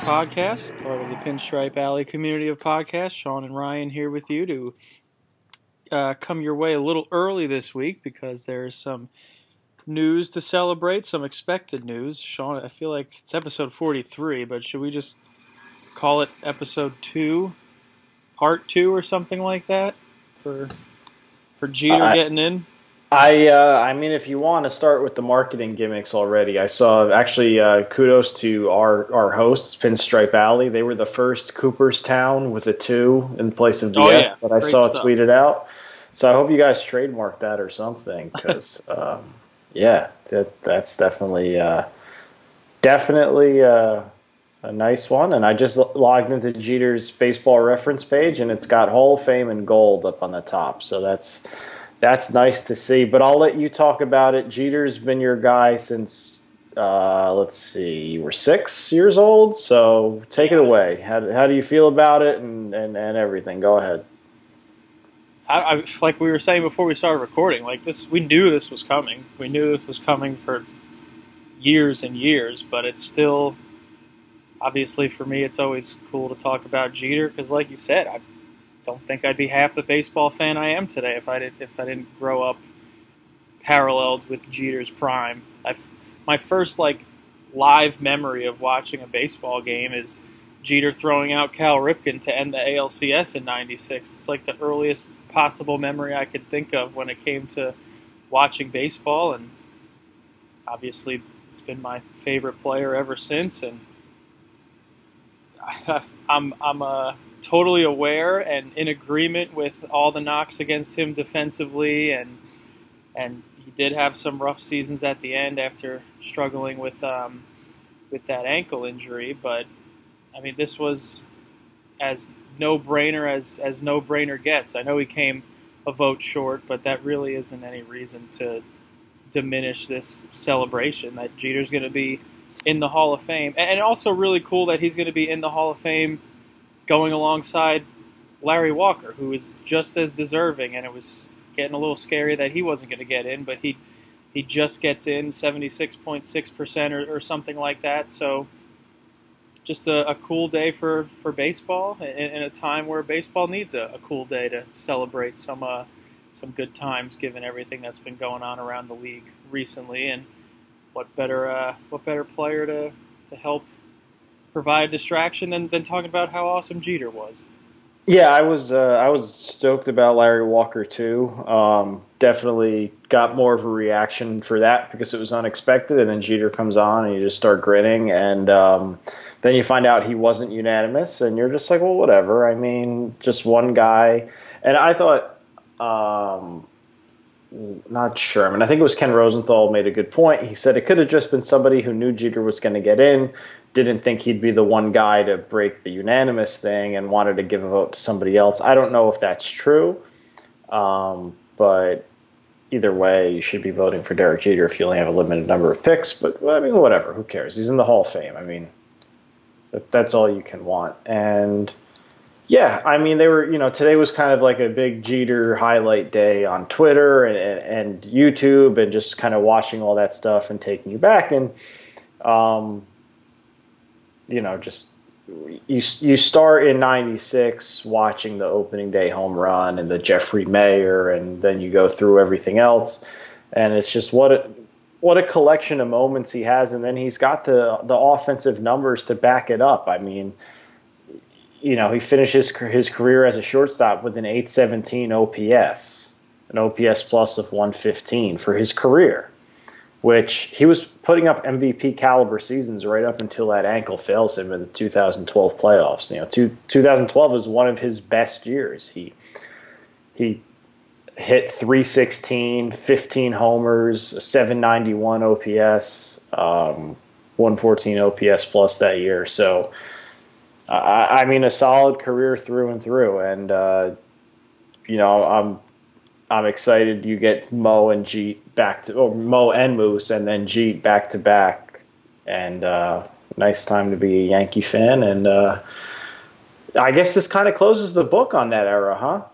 podcast, part of the Pinstripe Alley community of podcasts. Sean and Ryan here with you to uh, come your way a little early this week because there's some news to celebrate, some expected news. Sean, I feel like it's episode 43, but should we just call it episode 2, part 2, or something like that for for Jeter I- getting in? I uh, I mean, if you want to start with the marketing gimmicks already, I saw actually uh, kudos to our our hosts, Pinstripe Alley. They were the first Cooperstown with a two in place of the Oh, S yeah. that I Great saw stuff. tweeted out. So I hope you guys trademark that or something, because um, yeah, that that's definitely uh, definitely uh, a nice one. And I just logged into Jeter's baseball reference page, and it's got Hall of Fame and gold up on the top. So that's that's nice to see. But I'll let you talk about it. Jeter's been your guy since uh, let's see, you were six years old. So take it away. How, how do you feel about it and, and, and everything? Go ahead. I, I like we were saying before we started recording, like this, we knew this was coming. We knew this was coming for years and years, but it's still obviously for me. It's always cool to talk about Jeter because, like you said, I don't think I'd be half the baseball fan I am today if I did if I didn't grow up paralleled with Jeter's prime. I, my first like live memory of watching a baseball game is Jeter throwing out Cal Ripken to end the ALCS in '96. It's like the earliest possible memory I could think of when it came to watching baseball, and obviously it's been my favorite player ever since. And I, I'm I'm uh, totally aware and in agreement with all the knocks against him defensively, and and he did have some rough seasons at the end after struggling with um, with that ankle injury. But I mean, this was as no brainer as as no brainer gets. I know he came a vote short, but that really isn't any reason to diminish this celebration that Jeter's going to be in the Hall of Fame, and and also really cool that he's going to be in the Hall of Fame going alongside Larry Walker, who is just as deserving. And it was getting a little scary that he wasn't going to get in, but he he just gets in seventy six point six percent or or something like that. So just a, a cool day for, for baseball in, in a time where baseball needs a, a cool day to celebrate some uh, some good times given everything that's been going on around the league recently and what better uh, what better player to, to help provide distraction than, than talking about how awesome Jeter was. Yeah, I was uh, I was stoked about Larry Walker too. Um, definitely got more of a reaction for that because it was unexpected, and then Jeter comes on and you just start grinning, and um, then you find out he wasn't unanimous, and you're just like, well, whatever. I mean, just one guy, and I thought. Um, not mean, I think it was Ken Rosenthal made a good point. He said it could have just been somebody who knew Jeter was going to get in, didn't think he'd be the one guy to break the unanimous thing, and wanted to give a vote to somebody else. I don't know if that's true, um, but either way, you should be voting for Derek Jeter if you only have a limited number of picks. But well, I mean, whatever. Who cares? He's in the Hall of Fame. I mean, that, that's all you can want. And yeah, I mean, they were, you know, today was kind of like a big Jeter highlight day on Twitter and, and, and YouTube and just kind of watching all that stuff and taking you back. And, um, you know, just you, you start in 96 watching the opening day home run and the Jeffrey Maier, and then you go through everything else. And it's just what a, what a collection of moments he has. And then he's got the, the offensive numbers to back it up. I mean, you know, he finishes his career as a shortstop with an 817 OPS, an OPS plus of 115 for his career, which he was putting up MVP caliber seasons right up until that ankle fails him in the 2012 playoffs. You know, two, 2012 was one of his best years. He he hit 316, 15 homers, 791 OPS, um, 114 OPS plus that year. So I, I mean, a solid career through and through, and uh, you know, I'm I'm excited you get Mo and Jeet back to, or Mo and Moose, and then Jeet back to back, and uh, nice time to be a Yankee fan, and uh, I guess this kind of closes the book on that era, huh?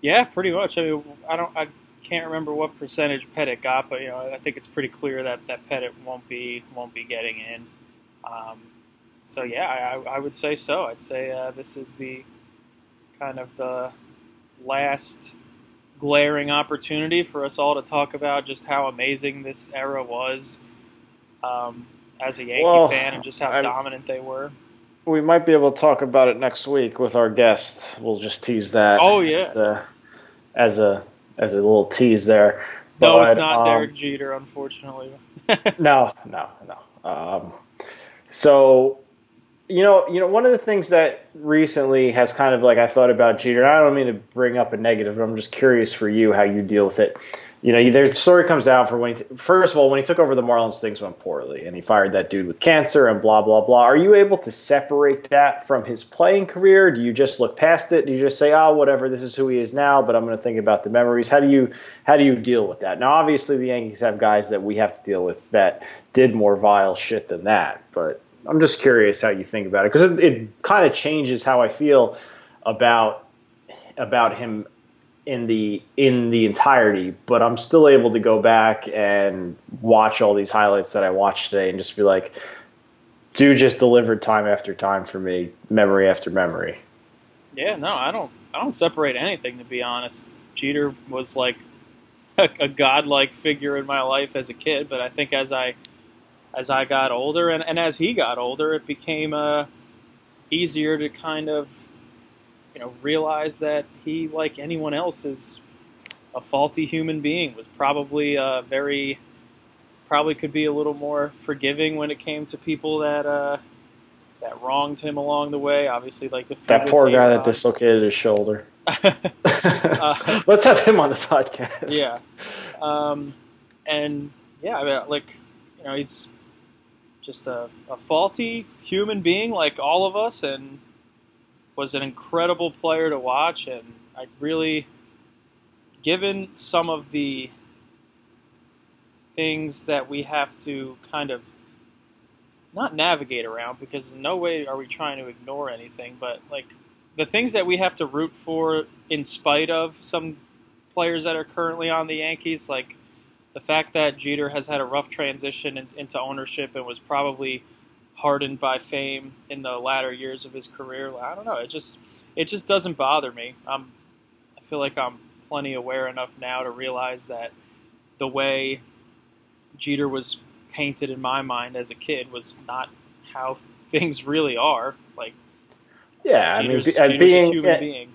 Yeah, pretty much. I mean, I don't. I can't remember what percentage Pettitte got, but you know I think it's pretty clear that that Pettitte won't be won't be getting in. Um, so yeah, I, I, would say so. I'd say uh, this is the kind of the last glaring opportunity for us all to talk about just how amazing this era was um, as a Yankee well, fan and just how I'm, dominant they were. We might be able to talk about it next week with our guest. We'll just tease that. Oh yeah, as a as a, as a little tease there. No, it's not um, Derek Jeter, unfortunately. no, no, no. Um, so you know, you know, one of the things that recently has kind of like I thought about Jeter. I don't mean to bring up a negative, but I'm just curious for you how you deal with it. You know, the story comes out for when he, first of all, when he took over the Marlins, things went poorly, and he fired that dude with cancer and blah blah blah. Are you able to separate that from his playing career? Do you just look past it? Do you just say, oh, whatever, this is who he is now, but I'm going to think about the memories? How do you how do you deal with that? Now, obviously, the Yankees have guys that we have to deal with that did more vile shit than that, but I'm just curious how you think about it because it, it kind of changes how I feel about about him in the in the entirety. But I'm still able to go back and watch all these highlights that I watched today and just be like, dude, just delivered time after time for me, memory after memory. Yeah, no, I don't I don't separate anything to be honest. Jeter was like a, a godlike figure in my life as a kid, but I think as I as I got older and, and as he got older, it became uh, easier to kind of, you know, realize that he, like anyone else, is a faulty human being. Was probably uh, very, probably could be a little more forgiving when it came to people that uh, that wronged him along the way. Obviously, like the that poor guy that dislocated his shoulder. uh, Let's have him on the podcast. Yeah, um, and yeah, I mean, like you know, he's just a, a faulty human being like all of us, and was an incredible player to watch. And I really, given some of the things that we have to kind of not navigate around because in no way are we trying to ignore anything, but like the things that we have to root for in spite of some players that are currently on the Yankees, like the fact that Jeter has had a rough transition in, into ownership and was probably hardened by fame in the latter years of his career, I don't know. It just it just doesn't bother me. I'm I feel like I'm plenty aware enough now to realize that the way Jeter was painted in my mind as a kid was not how things really are. Like, yeah, Jeter's, I mean, Jeter's being, a human yeah, being.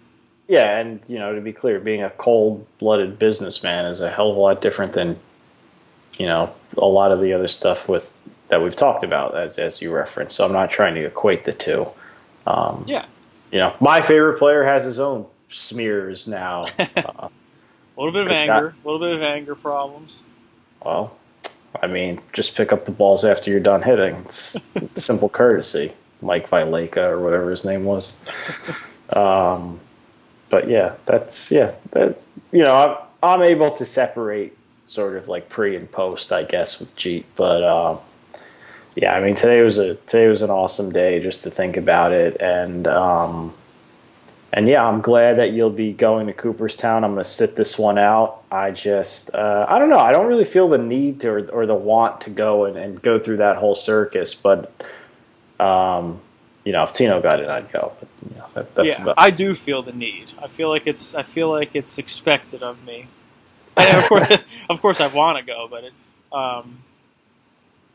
Yeah, and you know, to be clear, being a cold-blooded businessman is a hell of a lot different than you know a lot of the other stuff with that we've talked about as as you referenced. So I'm not trying to equate the two. Um, yeah, you know, my favorite player has his own smears now. Uh, a little bit of anger, a little bit of anger problems. Well, I mean, just pick up the balls after you're done hitting. It's simple courtesy. Mike Vileka or whatever his name was. Um, but yeah, that's yeah that you know I'm I'm able to separate sort of like pre and post, I guess, with Jeep. But um, yeah, I mean today was a today was an awesome day just to think about it, and um, and yeah, I'm glad that you'll be going to Cooperstown. I'm going to sit this one out. I just uh, I don't know. I don't really feel the need to, or, or the want to go and, and go through that whole circus, but. Um, you know, if Tino got it, I'd go. But you know, that, that's yeah, about- I do feel the need. I feel like it's I feel like it's expected of me. And of course, of course, I want to go, but it, um,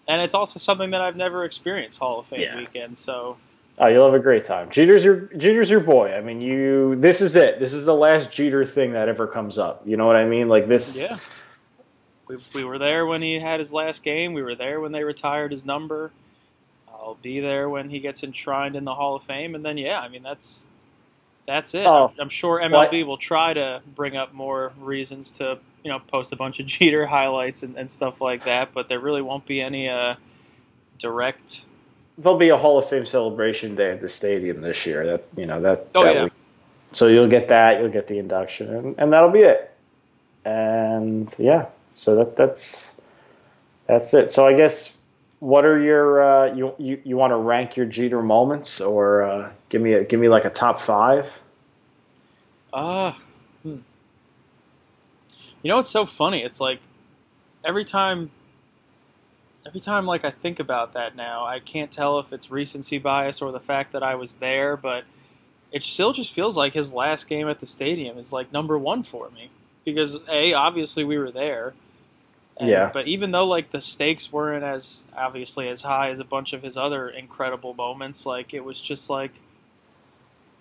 and it's also something that I've never experienced Hall of Fame yeah. weekend. So, oh, you'll have a great time. Jeter's your Jeter's your boy. I mean, you. This is it. This is the last Jeter thing that ever comes up. You know what I mean? Like this. Yeah. We, we were there when he had his last game. We were there when they retired his number. I'll be there when he gets enshrined in the Hall of Fame, and then yeah, I mean that's that's it. Oh, I'm sure MLB will try to bring up more reasons to you know post a bunch of Jeter highlights and, and stuff like that, but there really won't be any uh, direct. There'll be a Hall of Fame celebration day at the stadium this year. That you know that. Oh that yeah. Week. So you'll get that. You'll get the induction, and, and that'll be it. And yeah, so that that's that's it. So I guess what are your uh, you you, you want to rank your Jeter moments or uh, give me a give me like a top five? Uh, hmm. You You know it's so funny? It's like every time every time like I think about that now, I can't tell if it's recency bias or the fact that I was there, but it still just feels like his last game at the stadium is like number one for me because a obviously we were there. And, Yeah. But even though like the stakes weren't as obviously as high as a bunch of his other incredible moments, like it was just like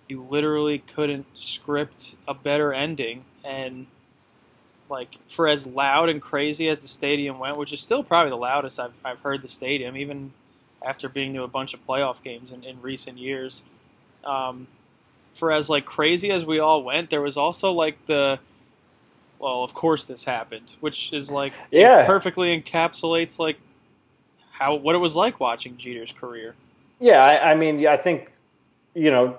you literally couldn't script a better ending and like for as loud and crazy as the stadium went, which is still probably the loudest I've, I've heard the stadium, even after being to a bunch of playoff games in, in recent years. Um, for as like crazy as we all went, there was also like the well, of course this happened, which is like Yeah. perfectly encapsulates like how what it was like watching Jeter's career. Yeah, I, I mean, I think you know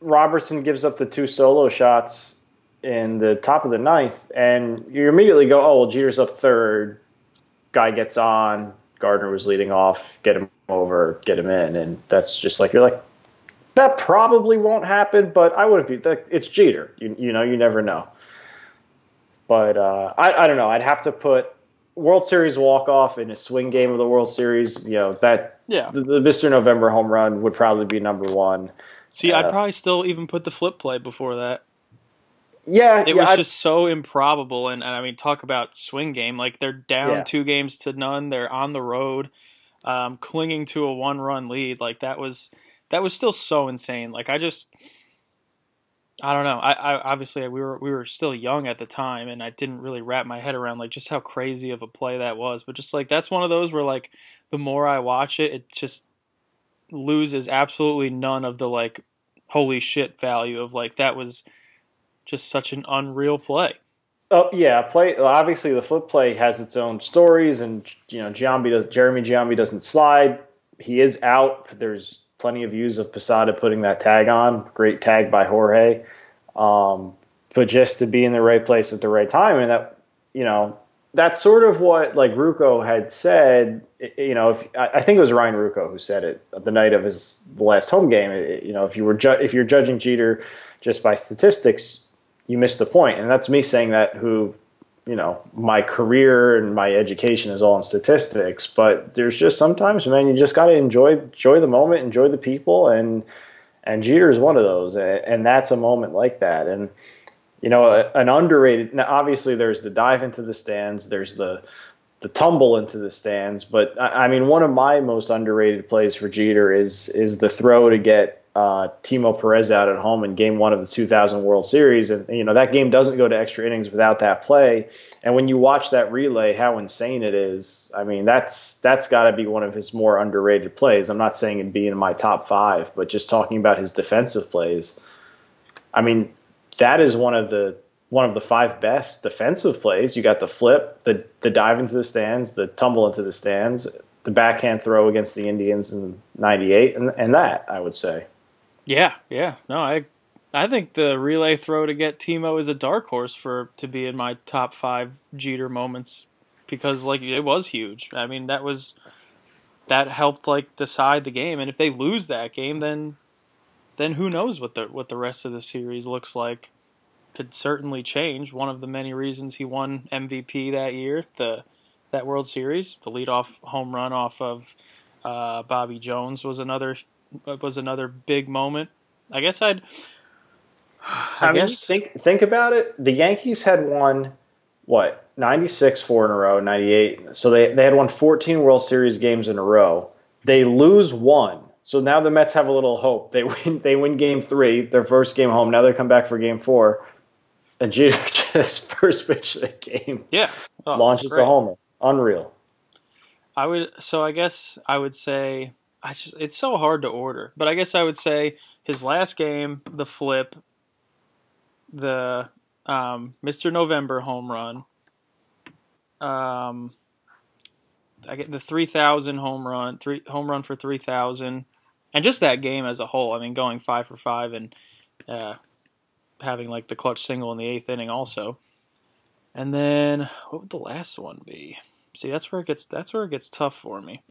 Robertson gives up the two solo shots in the top of the ninth, and you immediately go, "Oh, well, Jeter's up third. Guy gets on. Gardner was leading off. Get him over. Get him in." And that's just like you're like, that probably won't happen, but I wouldn't be. That, it's Jeter. You you know, you never know. But uh, I I don't know. I'd have to put World Series walk off in a swing game of the World Series. You know that Yeah. the, the Mr. November home run would probably be number one. See, I'd Uh, probably still even put the flip play before that. Yeah, It yeah, was I- just so improbable, and, and I mean, talk about swing game. Like they're down Yeah. two games to none. They're on the road, um, clinging to a one-run lead. Like that was that was still so insane. Like I just, I don't know. I, I obviously we were we were still young at the time, and I didn't really wrap my head around like just how crazy of a play that was. But just like that's one of those where like the more I watch it, it just loses absolutely none of the like holy shit value of like that was just such an unreal play. Oh yeah, play. Obviously, the flip play has its own stories, and you know, Giambi does. Jeremy Giambi doesn't slide. He is out. There's plenty of views of Posada putting that tag on. Great tag by Jorge. Um, but just to be in the right place at the right time, and that you know, that's sort of what like Ruocco had said. You know, if I think it was Ryan Ruocco who said it the night of his last home game. You know, if you were ju- if you're judging Jeter just by statistics, you missed the point. And that's me saying that who, you know, my career and my education is all in statistics, but there's just sometimes, man, you just got to enjoy enjoy the moment, enjoy the people and and Jeter is one of those and that's a moment like that. And you know, an underrated now obviously there's the dive into the stands, there's the the tumble into the stands, but I, I mean one of my most underrated plays for Jeter is is the throw to get uh, Timo Perez out at home in Game One of the 2000 World Series, and you know that game doesn't go to extra innings without that play. And when you watch that relay, how insane it is! I mean, that's that's got to be one of his more underrated plays. I'm not saying it'd be in my top five, but just talking about his defensive plays, I mean, that is one of the one of the five best defensive plays. You got the flip, the the dive into the stands, the tumble into the stands, the backhand throw against the Indians in '98, and and that I would say. Yeah, yeah. No, I I think the relay throw to get Timo is a dark horse for to be in my top five Jeter moments because like it was huge. I mean that was that helped like decide the game, and if they lose that game, then then who knows what the what the rest of the series looks like. Could certainly change. One of the many reasons he won MVP that year, the that World Series, the leadoff home run off of uh, Bobby Jones was another was another big moment. I guess I'd. I, I, mean, guess think think about it. The Yankees had won what ninety six four in a row, ninety eight. So they they had won fourteen World Series games in a row. They lose one. So now the Mets have a little hope. They win. They win Game three, their first game home. Now they come back for Game four, and Jeter just first pitch of the game yeah Oh, launches a homer. Unreal. I would so I guess I would say I just it's so hard to order, but I guess I would say his last game, the flip, the um, Mr. November home run, um, I get the three thousand home run, three home run for three thousand, and just that game as a whole. I mean, going five for five and uh, having like the clutch single in the eighth inning also. And then what would the last one be? See, that's where it gets that's where it gets tough for me.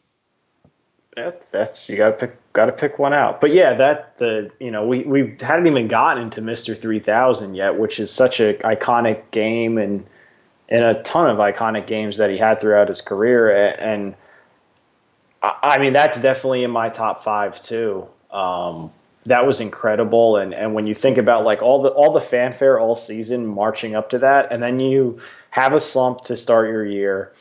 That's that's you got to pick got to pick one out. But yeah, that the you know we we hadn't even gotten into Mister Three Thousand yet, which is such a iconic game, and in a ton of iconic games that he had throughout his career. And I mean, that's definitely in my top five too. Um, that was incredible. And, and when you think about like all the all the fanfare all season marching up to that, and then you have a slump to start your year,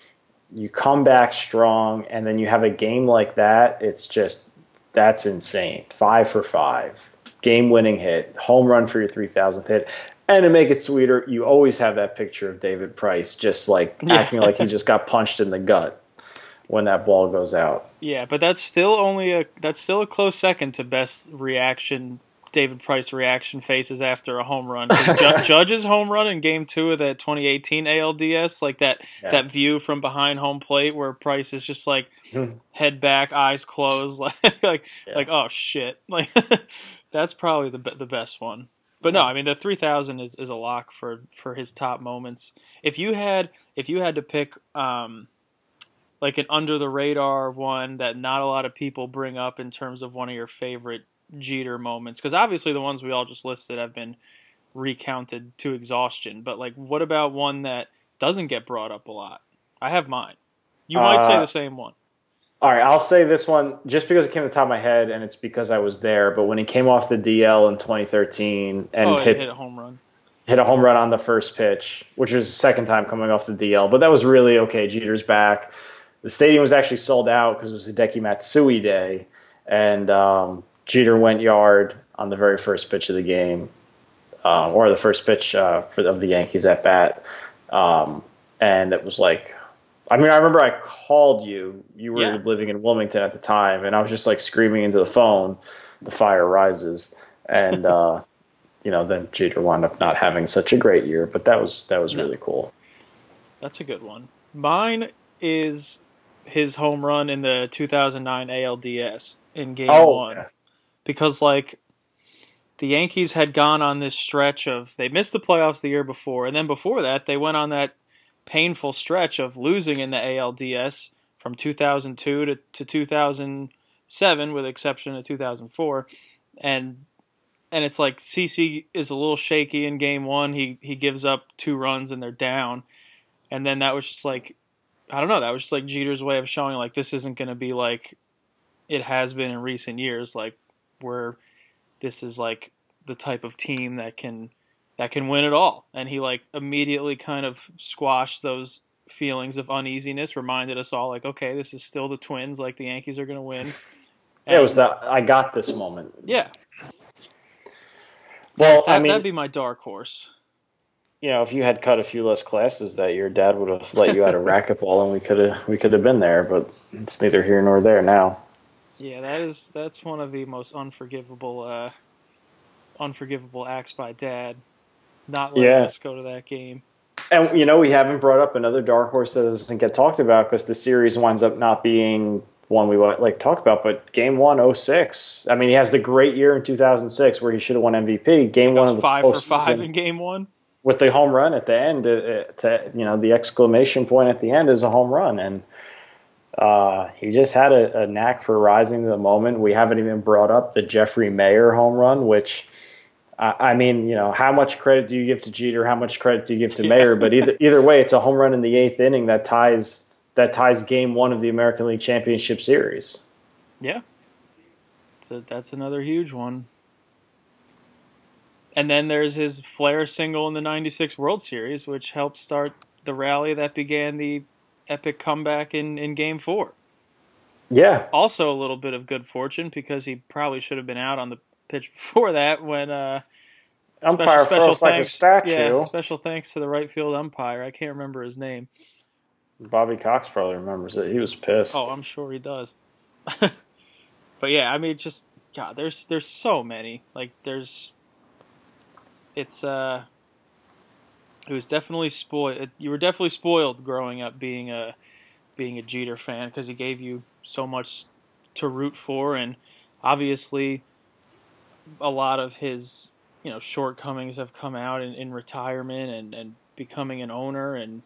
you come back strong, and then you have a game like that. It's just that's insane. Five for five, game winning hit, home run for your three thousandth hit. And to make it sweeter, you always have that picture of David Price just like yeah. acting like he just got punched in the gut when that ball goes out. Yeah, but that's still only a that's still a close second to best reaction. David Price reaction faces after a home run. Ju- Judge's home run in Game Two of that 2018 ALDS, like that yeah. that view from behind home plate where Price is just like head back, eyes closed, like like yeah. like oh shit, like that's probably the the best one. But no, I mean the 3000 is, is a lock for for his top moments. If you had if you had to pick um like an under the radar one that not a lot of people bring up in terms of one of your favorite Jeter moments? Because obviously the ones we all just listed have been recounted to exhaustion. But like, what about one that doesn't get brought up a lot? I have mine. You might uh, say the same one. All right, I'll say this one just because it came to the top of my head, and it's because I was there. But when he came off the DL in 2013 and oh, hit, hit a home run, hit a home run on the first pitch, which was the second time coming off the DL, but that was really okay. Jeter's back the stadium was actually sold out because it was Hideki Matsui Day, and um, Jeter went yard on the very first pitch of the game, um, or the first pitch uh, for of the Yankees at bat, um, and it was like. I mean, I remember I called you. You were yeah. living in Wilmington at the time, and I was just like screaming into the phone, "The fire rises!" And uh, you know, then Jeter wound up not having such a great year, but that was that was no. really cool. That's a good one. Mine is his home run in the 2009 ALDS in Game oh, One, yeah. Because like the Yankees had gone on this stretch of they missed the playoffs the year before, and then before that they went on that painful stretch of losing in the ALDS from 2002 to, to 2007, with exception of 2004, and and it's like CC is a little shaky in Game One. He he gives up two runs and they're down, and then that was just like I don't know. That was just like Jeter's way of showing like this isn't going to be like it has been in recent years, like where this is like the type of team that can that can win it all. And he like immediately kind of squashed those feelings of uneasiness, reminded us all like, okay, this is still the Twins. Like the Yankees are going to win. And, yeah, it was that I got this moment. Yeah. Well, that, I mean, that'd be my dark horse you know, if you had cut a few less classes that year, Dad would have let you out of racquetball, and we could have we could have been there. But it's neither here nor there now. Yeah, that is that's one of the most unforgivable, uh, unforgivable acts by Dad, not letting yeah. us go to that game. And you know, we haven't brought up another dark horse that doesn't get talked about because the series winds up not being one we want like talk about. But Game One, 06. I mean, he has the great year in 2006 where he should have won MVP. Game one of the five for five in Game One with the home run at the end, uh, uh, to, you know, the exclamation point at the end is a home run, and uh, he just had a, a, knack for rising to the moment. We haven't even brought up the Jeffrey Maier home run, which I mean, you know, how much credit do you give to Jeter? How much credit do you give to Maier? But either either way, it's a home run in the eighth inning that ties that ties Game One of the American League Championship Series. Yeah, so that's another huge one. And then there's his flare single in the 96 World Series, which helped start the rally that began the epic comeback in, in game four. Yeah. Also, a little bit of good fortune because he probably should have been out on the pitch before that when. Uh, umpire special, special thanks, like Yeah, special thanks to the right field umpire. I can't remember his name. Bobby Cox probably remembers it. He was pissed. Oh, I'm sure he does. but yeah, I mean, just God, there's there's so many. Like, there's it's uh, it was definitely spoiled. You were definitely spoiled growing up being a being a Jeter fan because he gave you so much to root for, and obviously, a lot of his you know shortcomings have come out in, in retirement and and becoming an owner, and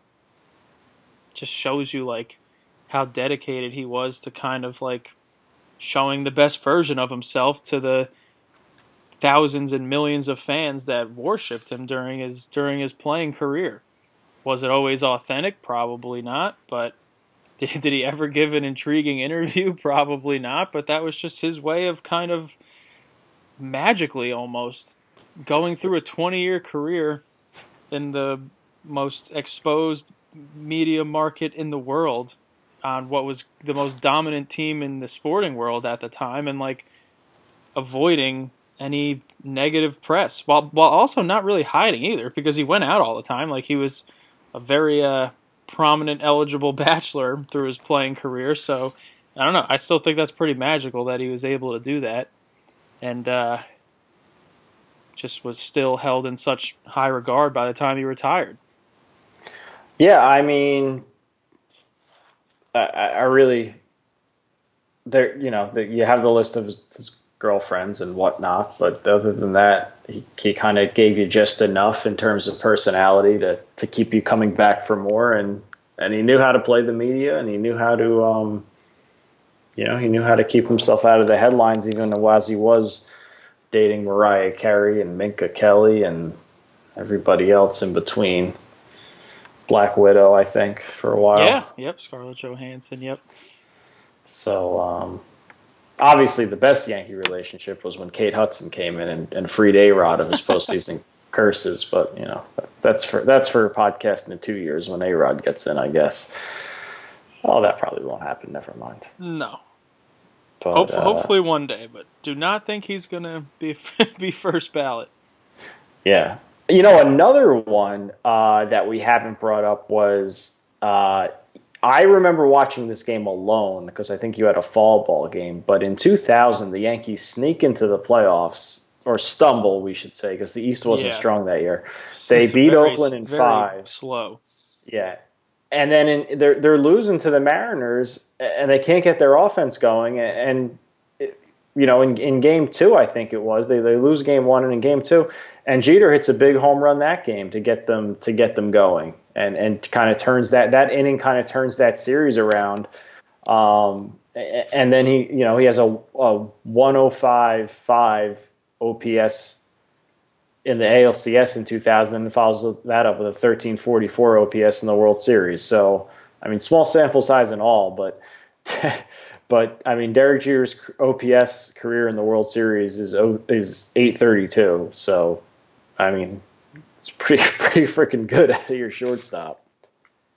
just shows you like how dedicated he was to kind of like showing the best version of himself to the thousands and millions of fans that worshipped him during his during his playing career. Was it always authentic? Probably not. But did, did he ever give an intriguing interview? Probably not. But that was just his way of kind of magically almost going through a 20 year career in the most exposed media market in the world on what was the most dominant team in the sporting world at the time and like avoiding any negative press while while also not really hiding either because he went out all the time. Like he was a very uh, prominent eligible bachelor through his playing career so I don't know. I still think that's pretty magical that he was able to do that and uh, just was still held in such high regard by the time he retired. Yeah I mean I, I really there you know you have the list of his, girlfriends and whatnot, but other than that, he, he kind of gave you just enough in terms of personality to to keep you coming back for more, and and he knew how to play the media, and he knew how to um, you know, he knew how to keep himself out of the headlines, even as he was dating Mariah Carey and Minka Kelly and everybody else in between. Black Widow, I think, for a while. Yeah, yep, Scarlett Johansson, yep. So, um, obviously, the best Yankee relationship was when Kate Hudson came in and, and freed A Rod of his postseason curses. But you know, that's that's for that's for a podcast in two years when A Rod gets in, I guess. Oh, that probably won't happen. Never mind. No. But, Hope, uh, hopefully one day, but do not think he's gonna be be first ballot. Yeah, you know, another one uh, that we haven't brought up was uh, I remember watching this game alone because I think you had a fall ball game. But in 2000, the Yankees sneak into the playoffs or stumble, we should say, because the East wasn't yeah. strong that year. They it's beat very, Oakland in five. Slow. Yeah, and then in, they're they're losing to the Mariners, and they can't get their offense going. And eh, you know, in, in game two, I think it was they, they lose game one, and in game two, and Jeter hits a big home run that game to get them to get them going, and and kind of turns that that inning kind of turns that series around. Um, and then he, you know, he has a, a 105.5 OPS in the ALCS in 2000 and follows that up with a 1344 OPS in the World Series. So, I mean, small sample size and all, but But I mean, Derek Jeter's OPS career in the World Series is is 832. So, I mean, it's pretty pretty freaking good out of your shortstop.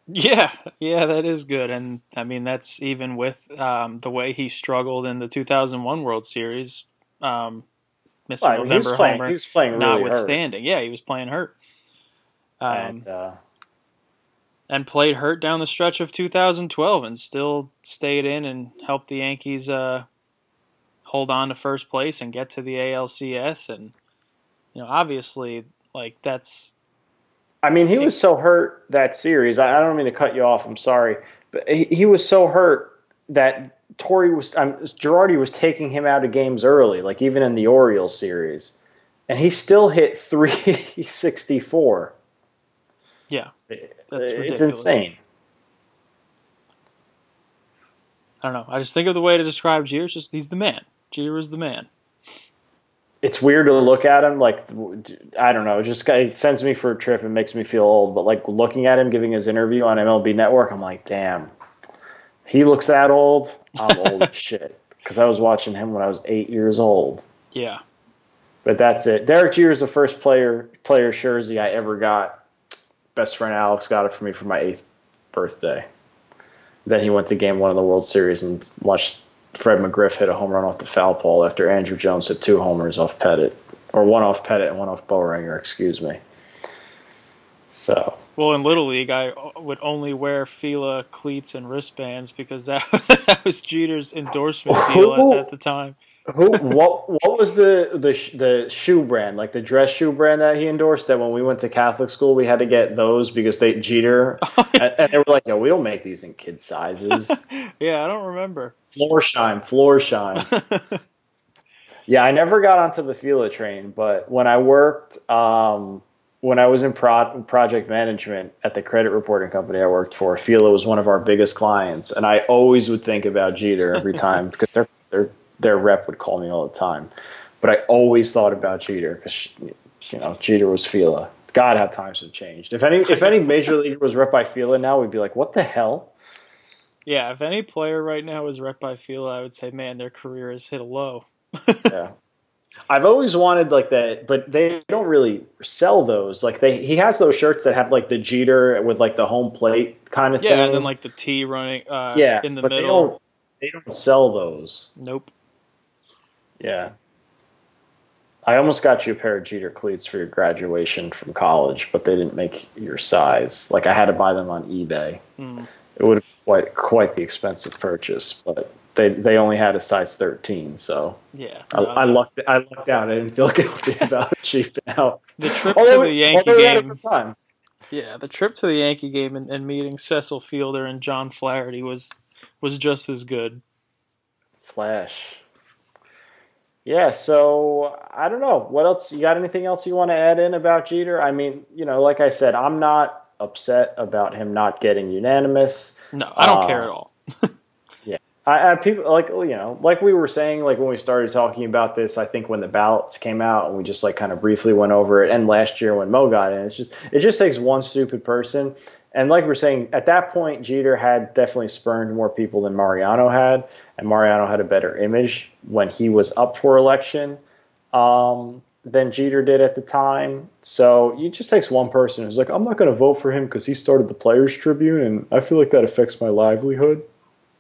Yeah, yeah, that is good, and I mean that's even with um, the way he struggled in the 2001 World Series. Um, Mr. Well, November he playing, homer, he was playing really notwithstanding, hurt. yeah, he was playing hurt. Um, and, uh, and played hurt down the stretch of 2012 and still stayed in and helped the Yankees uh, hold on to first place and get to the ALCS. And, you know, obviously, like, that's. I mean, he was so hurt that series. I, don't mean to cut you off. I'm sorry. But he, he was so hurt that Torre was. Um, Girardi was taking him out of games early, like even in the Orioles series. And he still hit 364. Yeah. That's ridiculous. It's insane. I don't know. I just think of the way to describe Jeter. Just he's the man. Jeter is the man. It's weird to look at him like I don't know. It just it sends me for a trip and makes me feel old. But like looking at him giving his interview on MLB Network, I'm like, damn, he looks that old. I'm old as shit because I was watching him when I was eight years old. Yeah. But that's it. Derek Jeter is the first player player jersey I ever got best friend Alex got it for me for my eighth birthday. Then he went to game one of the World Series and watched Fred McGriff hit a home run off the foul pole after Andruw Jones hit two homers off Pettitte, or one off Pettitte and one off Boehringer, excuse me. So. Well, in Little League, I would only wear Fila cleats and wristbands because that, that was Jeter's endorsement deal at, at the time. Who? What? What was the the the shoe brand? Like the dress shoe brand that he endorsed? That when we went to Catholic school, we had to get those because they Jeter, and, and, they were like, "No, we don't make these in kid sizes." yeah, I don't remember. Florsheim, floor shine. yeah, I never got onto the Fila train, but when I worked, um, when I was in pro- project management at the credit reporting company I worked for, Fila was one of our biggest clients, and I always would think about Jeter every time because they're they're their rep would call me all the time. But I always thought about Jeter because you know Jeter was Fila God, how times have changed. If any, if any major leaguer was rep by Fila now, we'd be like, what the hell? Yeah, if any player right now is rep by Fila, I would say, man, their career has hit a low. yeah. I've always wanted like that, but they don't really sell those. Like they, he has those shirts that have like the Jeter with like the home plate kind of yeah, thing. Yeah, and then like the T running uh, yeah, in the but middle. they don't. They don't sell those. Nope. Yeah. I almost got you a pair of Jeter cleats for your graduation from college, but they didn't make your size. Like I had to buy them on eBay. Mm. It would have been quite quite the expensive purchase, but they they only had a size 13, so Yeah. I, no, I lucked I lucked out. I didn't feel guilty about cheaping out. the trip Although to the Yankee although we had a game. Yeah, the trip to the Yankee game and, and meeting Cecil Fielder and John Flaherty was was just as good. Flash. Yeah, so I don't know. What else? You got anything else you want to add in about Jeter? I mean, you know, like I said, I'm not upset about him not getting unanimous. No, I don't Uh, care at all. Yeah. I, I people like you know, like we were saying, like when we started talking about this, I think when the ballots came out and we just like kind of briefly went over it, and last year when Mo got in, it's just it just takes one stupid person. And like we're saying, at that point, Jeter had definitely spurned more people than Mariano had, and Mariano had a better image when he was up for election um, than Jeter did at the time. So it just takes one person who's like, I'm not going to vote for him because he started the Players Tribune, and I feel like that affects my livelihood.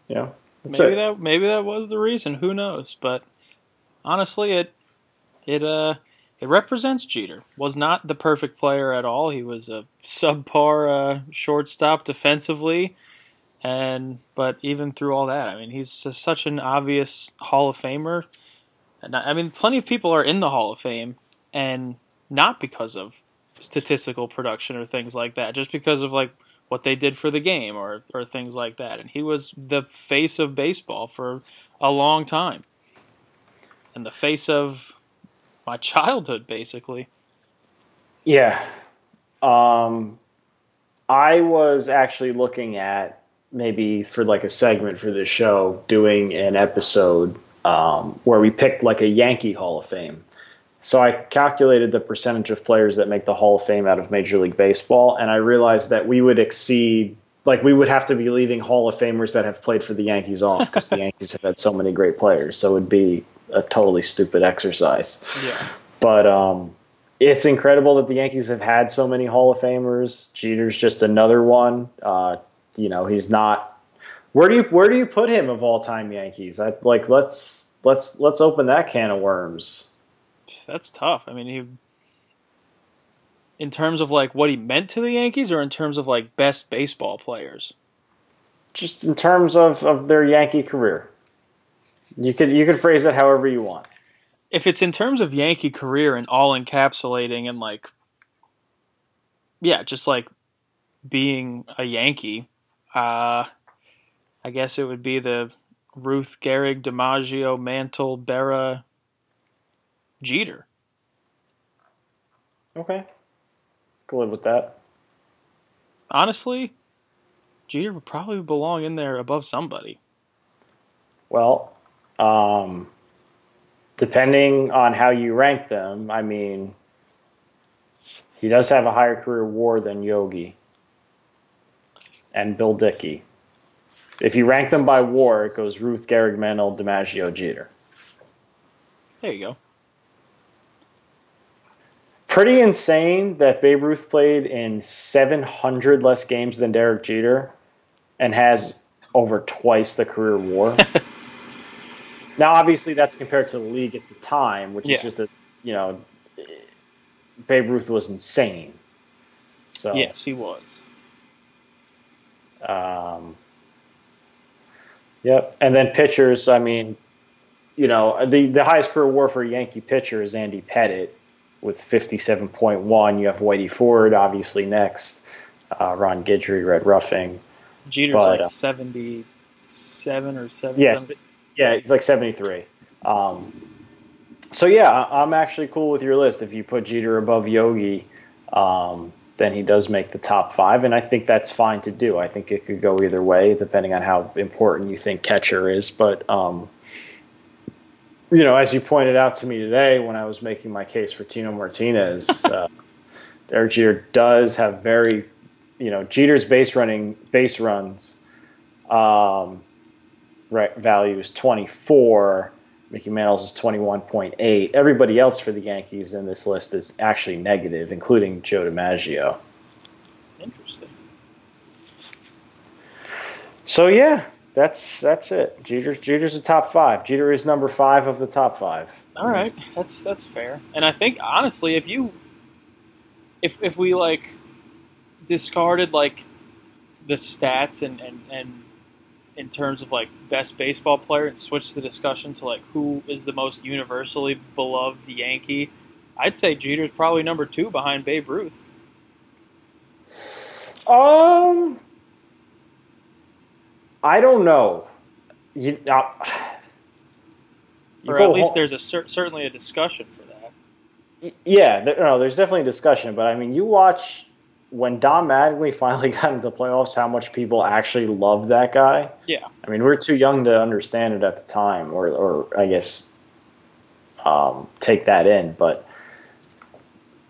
Yeah, maybe it. that maybe that was the reason. Who knows? But honestly, it it uh it represents Jeter. Was not the perfect player at all. He was a subpar uh, shortstop defensively, and but even through all that, I mean, he's such an obvious Hall of Famer. And I I mean, plenty of people are in the Hall of Fame, and not because of statistical production or things like that, just because of like what they did for the game or or things like that. And he was the face of baseball for a long time, and the face of my childhood, basically. Yeah. Um, I was actually looking at maybe for like a segment for this show doing an episode um, where we picked like a Yankee Hall of Fame. So I calculated the percentage of players that make the Hall of Fame out of Major League Baseball, and I realized that we would exceed, like we would have to be leaving Hall of Famers that have played for the Yankees off because the Yankees have had so many great players. So it would be a totally stupid exercise. Yeah. But um, it's incredible that the Yankees have had so many Hall of Famers. Jeter's just another one. Uh, you know, he's not. Where do you where do you put him of all time Yankees? I, like let's let's let's open that can of worms. That's tough. I mean, he. In terms of like what he meant to the Yankees, or in terms of like best baseball players. Just in terms of, of their Yankee career, you could you could phrase it however you want. if it's in terms of Yankee career and all encapsulating and like yeah, just like being a Yankee, uh I guess it would be the Ruth Gehrig, DiMaggio, Mantle, Berra, Jeter. Okay, could live with that. Honestly, Jeter would probably belong in there above somebody. Well, um, depending on how you rank them, I mean, he does have a higher career WAR than Yogi and Bill Dickey. If you rank them by WAR, it goes Ruth, Gehrig, Mantle, DiMaggio, Jeter. There you go. Pretty insane that Babe Ruth played in 700 less games than Derek Jeter and has over twice the career WAR. now, obviously, that's compared to the league at the time, which Yeah. is just a you know, Babe Ruth was insane. So Yes, he was. Um, yep. And then pitchers, I mean, you know, the, the highest career war for a Yankee pitcher is Andy Pettitte with 57.1. You have Whitey Ford, obviously, next. Uh, Ron Guidry, Red Ruffing. Jeter's But, like uh, 77 or 7 Yes. Yeah, he's like 73. Um, so, yeah, I'm actually cool with your list. If you put Jeter above Yogi, um, then he does make the top five, and I think that's fine to do. I think it could go either way, depending on how important you think catcher is. But um, you know, as you pointed out to me today when I was making my case for Tino Martinez, uh, Derek Jeter does have very, you know, Jeter's base running base runs, um, value is 24. Mickey Mantle's is 21.8. Everybody else for the Yankees in this list is actually negative, including Joe DiMaggio. Interesting. So yeah, that's that's it. Jeter Jeter's the top five. Jeter is number five of the top five. All right, that's that's fair. And I think honestly, if you if if we like discarded like the stats and and and in terms of like best baseball player and switch the discussion to like who is the most universally beloved Yankee, I'd say Jeter's probably number two behind Babe Ruth. Um, I don't know. You, uh, or at least home. there's a cer- certainly a discussion for that. Yeah, there, no, there's definitely a discussion. But I mean, you watch when Don Mattingly finally got into the playoffs, how much people actually loved that guy. Yeah. I mean, we are too young to understand it at the time, or, or I guess um, take that in. But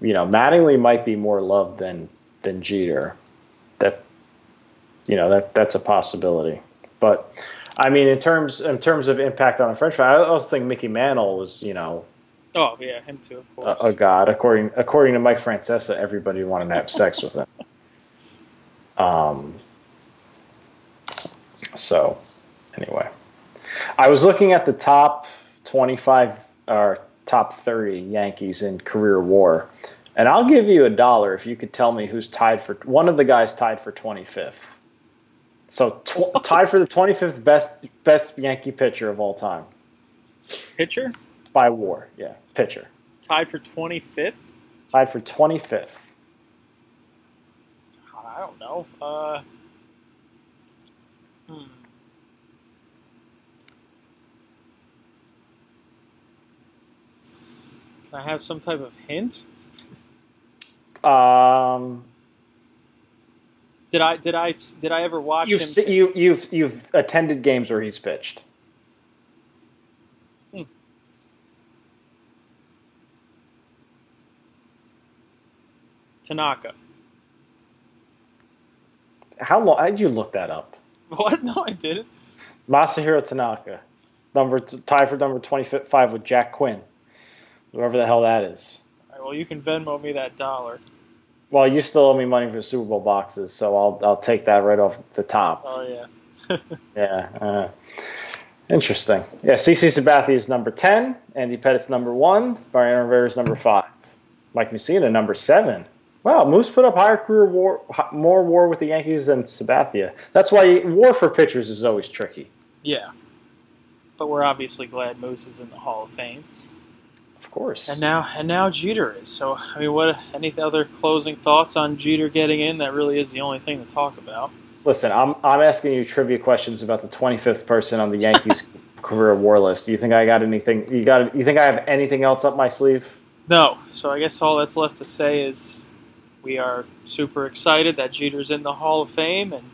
you know, Mattingly might be more loved than than Jeter that you know that that's a possibility. But I mean, in terms in terms of impact on the French I also think Mickey Mantle was you know. Oh yeah, him too, of course. A, a god, according according to Mike Francesa, everybody wanted to have sex with him. Um. So, anyway, I was looking at the top twenty-five or top thirty Yankees in career WAR, and I'll give you a dollar if you could tell me who's tied for one of the guys tied for 25th. So tw- tied for the 25th best best Yankee pitcher of all time. Pitcher? By WAR, yeah, pitcher. Tied for 25th? Tied for 25th. I don't know. Uh, hmm. Can I have some type of hint? Um, did I did I did I ever watch you've him? You you've you've attended games where he's pitched. Tanaka. How long? Did you look that up? What? No, I didn't. Masahiro Tanaka, number tie for number twenty five with Jack Quinn, whoever the hell that is. All right, well, you can Venmo me that dollar. Well, you still owe me money for the Super Bowl boxes, so I'll I'll take that right off the top. Oh yeah. yeah. Uh, interesting. Yeah, CC Sabathia is number ten. Andy Pettitte's number one. Mariano Rivera is number five. Mike Mussina number seven. Wow, Moose put up higher career war, more WAR with the Yankees than Sabathia. That's why WAR for pitchers is always tricky. Yeah, but we're obviously glad Moose is in the Hall of Fame. Of course. And now, and now Jeter is. So, I mean, what? Any other closing thoughts on Jeter getting in? That really is the only thing to talk about. Listen, I'm I'm asking you trivia questions about the 25th person on the Yankees career WAR list. Do you think I got anything? You got? You think I have anything else up my sleeve? No. So I guess all that's left to say is we are super excited that Jeter's in the Hall of Fame and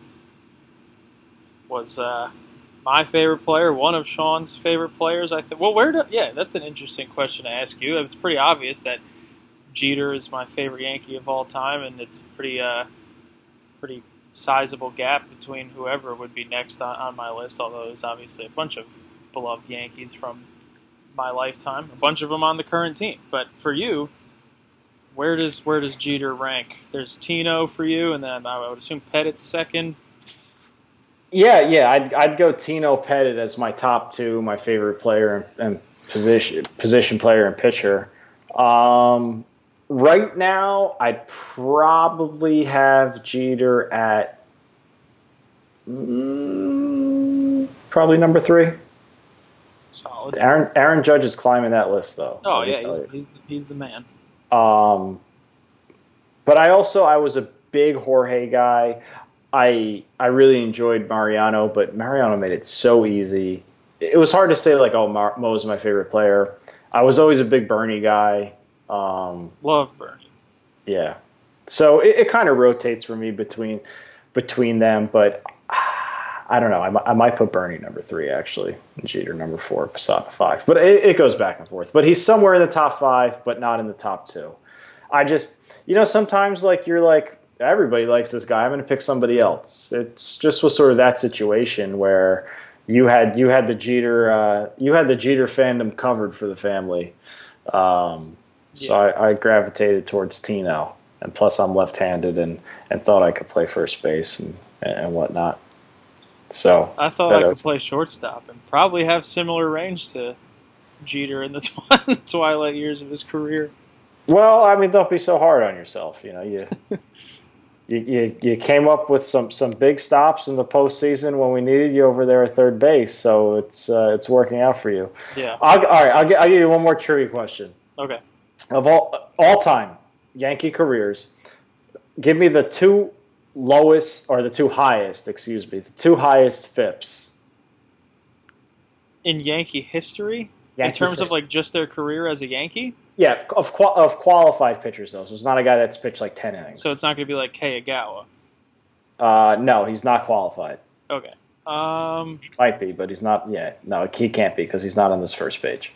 was uh, my favorite player, one of Sean's favorite players. I think. Well, where? Do, yeah, that's an interesting question to ask you. It's pretty obvious that Jeter is my favorite Yankee of all time, and it's pretty, uh, pretty sizable gap between whoever would be next on, on my list. Although there's obviously a bunch of beloved Yankees from my lifetime, a bunch of them on the current team. But for you, where does where does Jeter rank? There's Tino for you, and then I would assume Pettitte's second. Yeah, yeah, I'd, I'd go Tino Pettitte as my top two, my favorite player and, position position player and pitcher. Um, right now, I'd probably have Jeter at mm, probably number three. Solid. Aaron Aaron Judge is climbing that list though. Oh yeah, he's, he's, he's the man. Um, but I also I was a big Jorge guy. I I really enjoyed Mariano, but Mariano made it so easy. It was hard to say like, oh, Mar- Mo is my favorite player. I was always a big Bernie guy. Um, Love Bernie. Yeah, so it, it kind of rotates for me between between them, but I don't know. I, I might put Bernie number three actually, and Jeter number four, Posada five. But it, it goes back and forth. But he's somewhere in the top five, but not in the top two. I just, you know, sometimes like you're like everybody likes this guy. I'm going to pick somebody else. It's just was sort of that situation where you had you had the Jeter uh, you had the Jeter fandom covered for the family. Um, so I, I gravitated towards Tino, and plus I'm left-handed and and thought I could play first base and and whatnot. So I thought I could was- play shortstop and probably have similar range to Jeter in the twi- twilight years of his career. Well, I mean, don't be so hard on yourself. You know, you you, you, you came up with some, some big stops in the postseason when we needed you over there at third base, so it's uh, it's working out for you. Yeah. I'll, all right, I'll, gi- I'll give you one more trivia question. Okay. Of all all time Yankee careers, give me the two lowest or the two highest, excuse me, the two highest FIPS. In Yankee history, in Yankee terms of like just their career as a Yankee, yeah, of qua- of qualified pitchers though, so it's not a guy that's pitched like ten innings. so it's not going to be like Kei Igawa. uh, no, he's not qualified. Okay. Um. Might be, but he's not. Yeah, no, he can't be because he's not on this first page.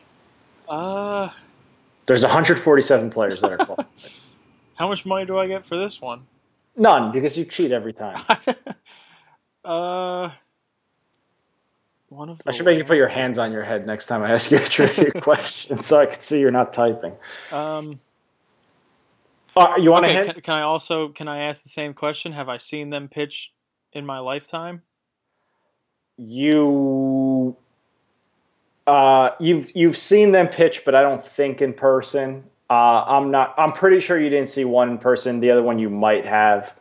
Uh. There's 147 players that are qualified. How much money do I get for this one? None, because you cheat every time. uh. One of I should make you put your hands on your head next time I ask you a trivia question, so I can see you're not typing. Um. Uh, you want to Okay, can, can I also can I ask the same question? Have I seen them pitch in my lifetime? You, uh, you've you've seen them pitch, but I don't think in person. Uh, I'm not. I'm pretty sure you didn't see one in person. The other one you might have.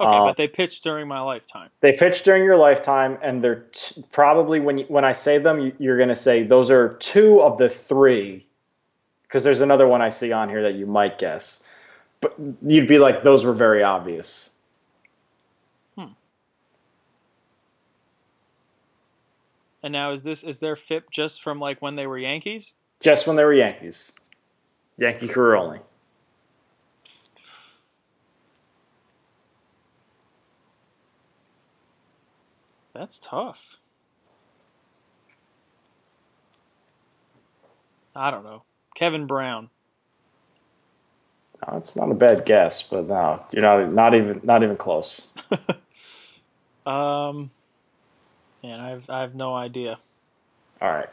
Okay, Uh, but they pitched during my lifetime. They pitched during your lifetime, and they're t- probably when you, when I say them, you- you're going to say those are two of the three, because there's another one I see on here that you might guess, but you'd be like those were very obvious. Hmm. And now is this is their FIP just from like when they were Yankees? Just when they were Yankees, Yankee career only. That's tough. I don't know. Kevin Brown. No, it's not a bad guess, but no, you're not not even not even close. Um, man, I have I have no idea. All right.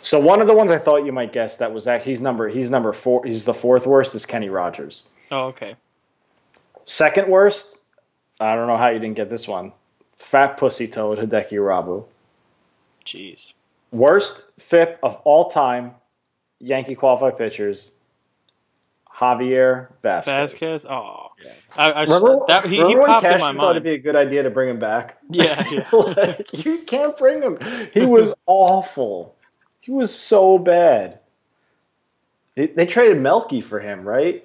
So one of the ones I thought you might guess that was that he's number he's number four he's the fourth worst is Kenny Rogers. Oh, okay. Second worst, I don't know how you didn't get this one. Fat Pussy Toad Hideki Irabu. Jeez. Worst FIP of all time, Yankee qualified pitchers, Javier Vazquez. Vazquez. Oh, Yeah. I, I Remember, that he, he remember when popped in Cashman my thought mind. it'd be a good idea to bring him back? Yeah, yeah. like, you can't bring him. He was awful. He was so bad. They, they traded Melky for him, right?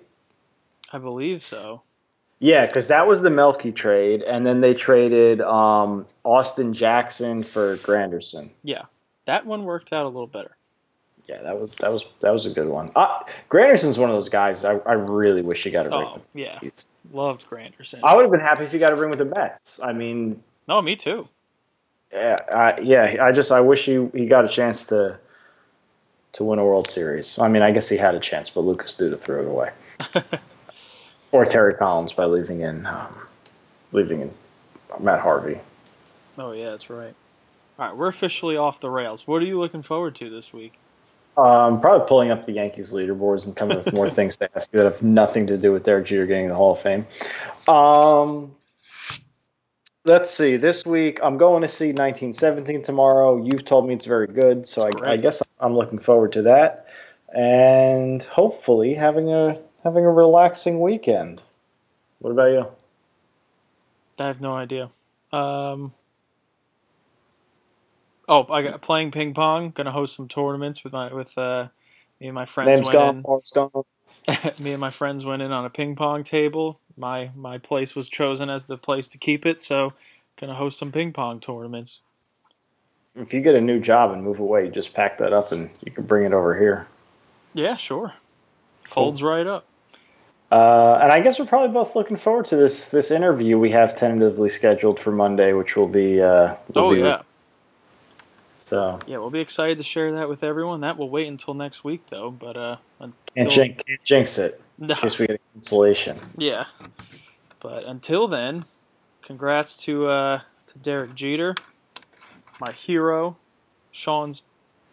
I believe so. Yeah, because that was the Melky trade, and then they traded um, Austin Jackson for Granderson. Yeah, that one worked out a little better. Yeah, that was that was that was a good one. Uh, Granderson's one of those guys I, I really wish he got a ring Oh, yeah, He's- loved Granderson. I would have been happy if he got a ring with the Mets. I mean, no, me too. yeah, I, yeah. I just I wish he, he got a chance to to win a World Series. I mean, I guess he had a chance, but Lucas Duda threw it away, or Terry Collins by leaving in um, leaving in Matt Harvey. Oh yeah, that's right. All right, we're officially off the rails. What are you looking forward to this week? Um, probably pulling up the Yankees leaderboards and coming with more things to ask you that have nothing to do with Derek Jeter getting the Hall of Fame. Um, let's see. This week, I'm going to see 1917 tomorrow. You've told me it's very good, so I, I guess I'm looking forward to that, and hopefully having a having a relaxing weekend. What about you? I have no idea. Um, oh, I got playing ping pong. Going to host some tournaments with my with uh, me and my friends. Name's went gone. in. Mark's gone. me and my friends went in on a ping pong table. My my place was chosen as the place to keep it, so gonna host some ping pong tournaments. If you get a new job and move away, you just pack that up and you can bring it over here. Yeah, sure. Folds right up. Uh, and I guess we're probably both looking forward to this this interview we have tentatively scheduled for Monday, which will be. Uh, will Oh be yeah. So yeah, we'll be excited to share that with everyone. That will wait until next week though. But uh, until, jinx, jinx it no, in case we get a cancellation. yeah. But until then, congrats to uh, to Derek Jeter, my hero, Sean's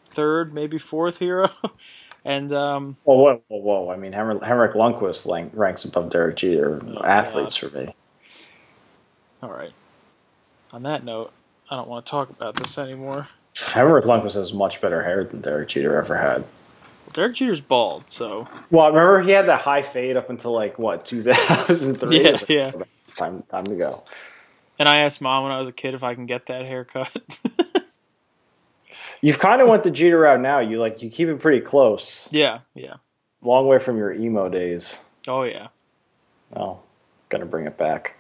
third, maybe fourth hero, and um, Whoa, whoa, whoa, whoa! I mean, Henrik, Henrik Lundqvist ranks above Derek Jeter Oh, athletes for me. all right. On that note, I don't want to talk about this anymore. Henrik Lundqvist has much better hair than Derek Jeter ever had. Derek Jeter's bald, so Well, I remember he had that high fade up until like what 2003. Yeah, yeah. It's time, time to go. and I asked mom when I was a kid if I can get that haircut. You've kind of went the Jeter route now. You like you keep it pretty close. yeah, yeah. Long way from your emo days. Oh yeah. Oh, gonna bring it back.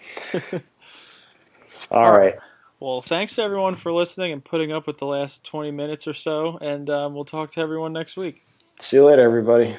All All right. right. Well, thanks to everyone for listening and putting up with the last 20 minutes or so, and um, we'll talk to everyone next week. See you later, everybody.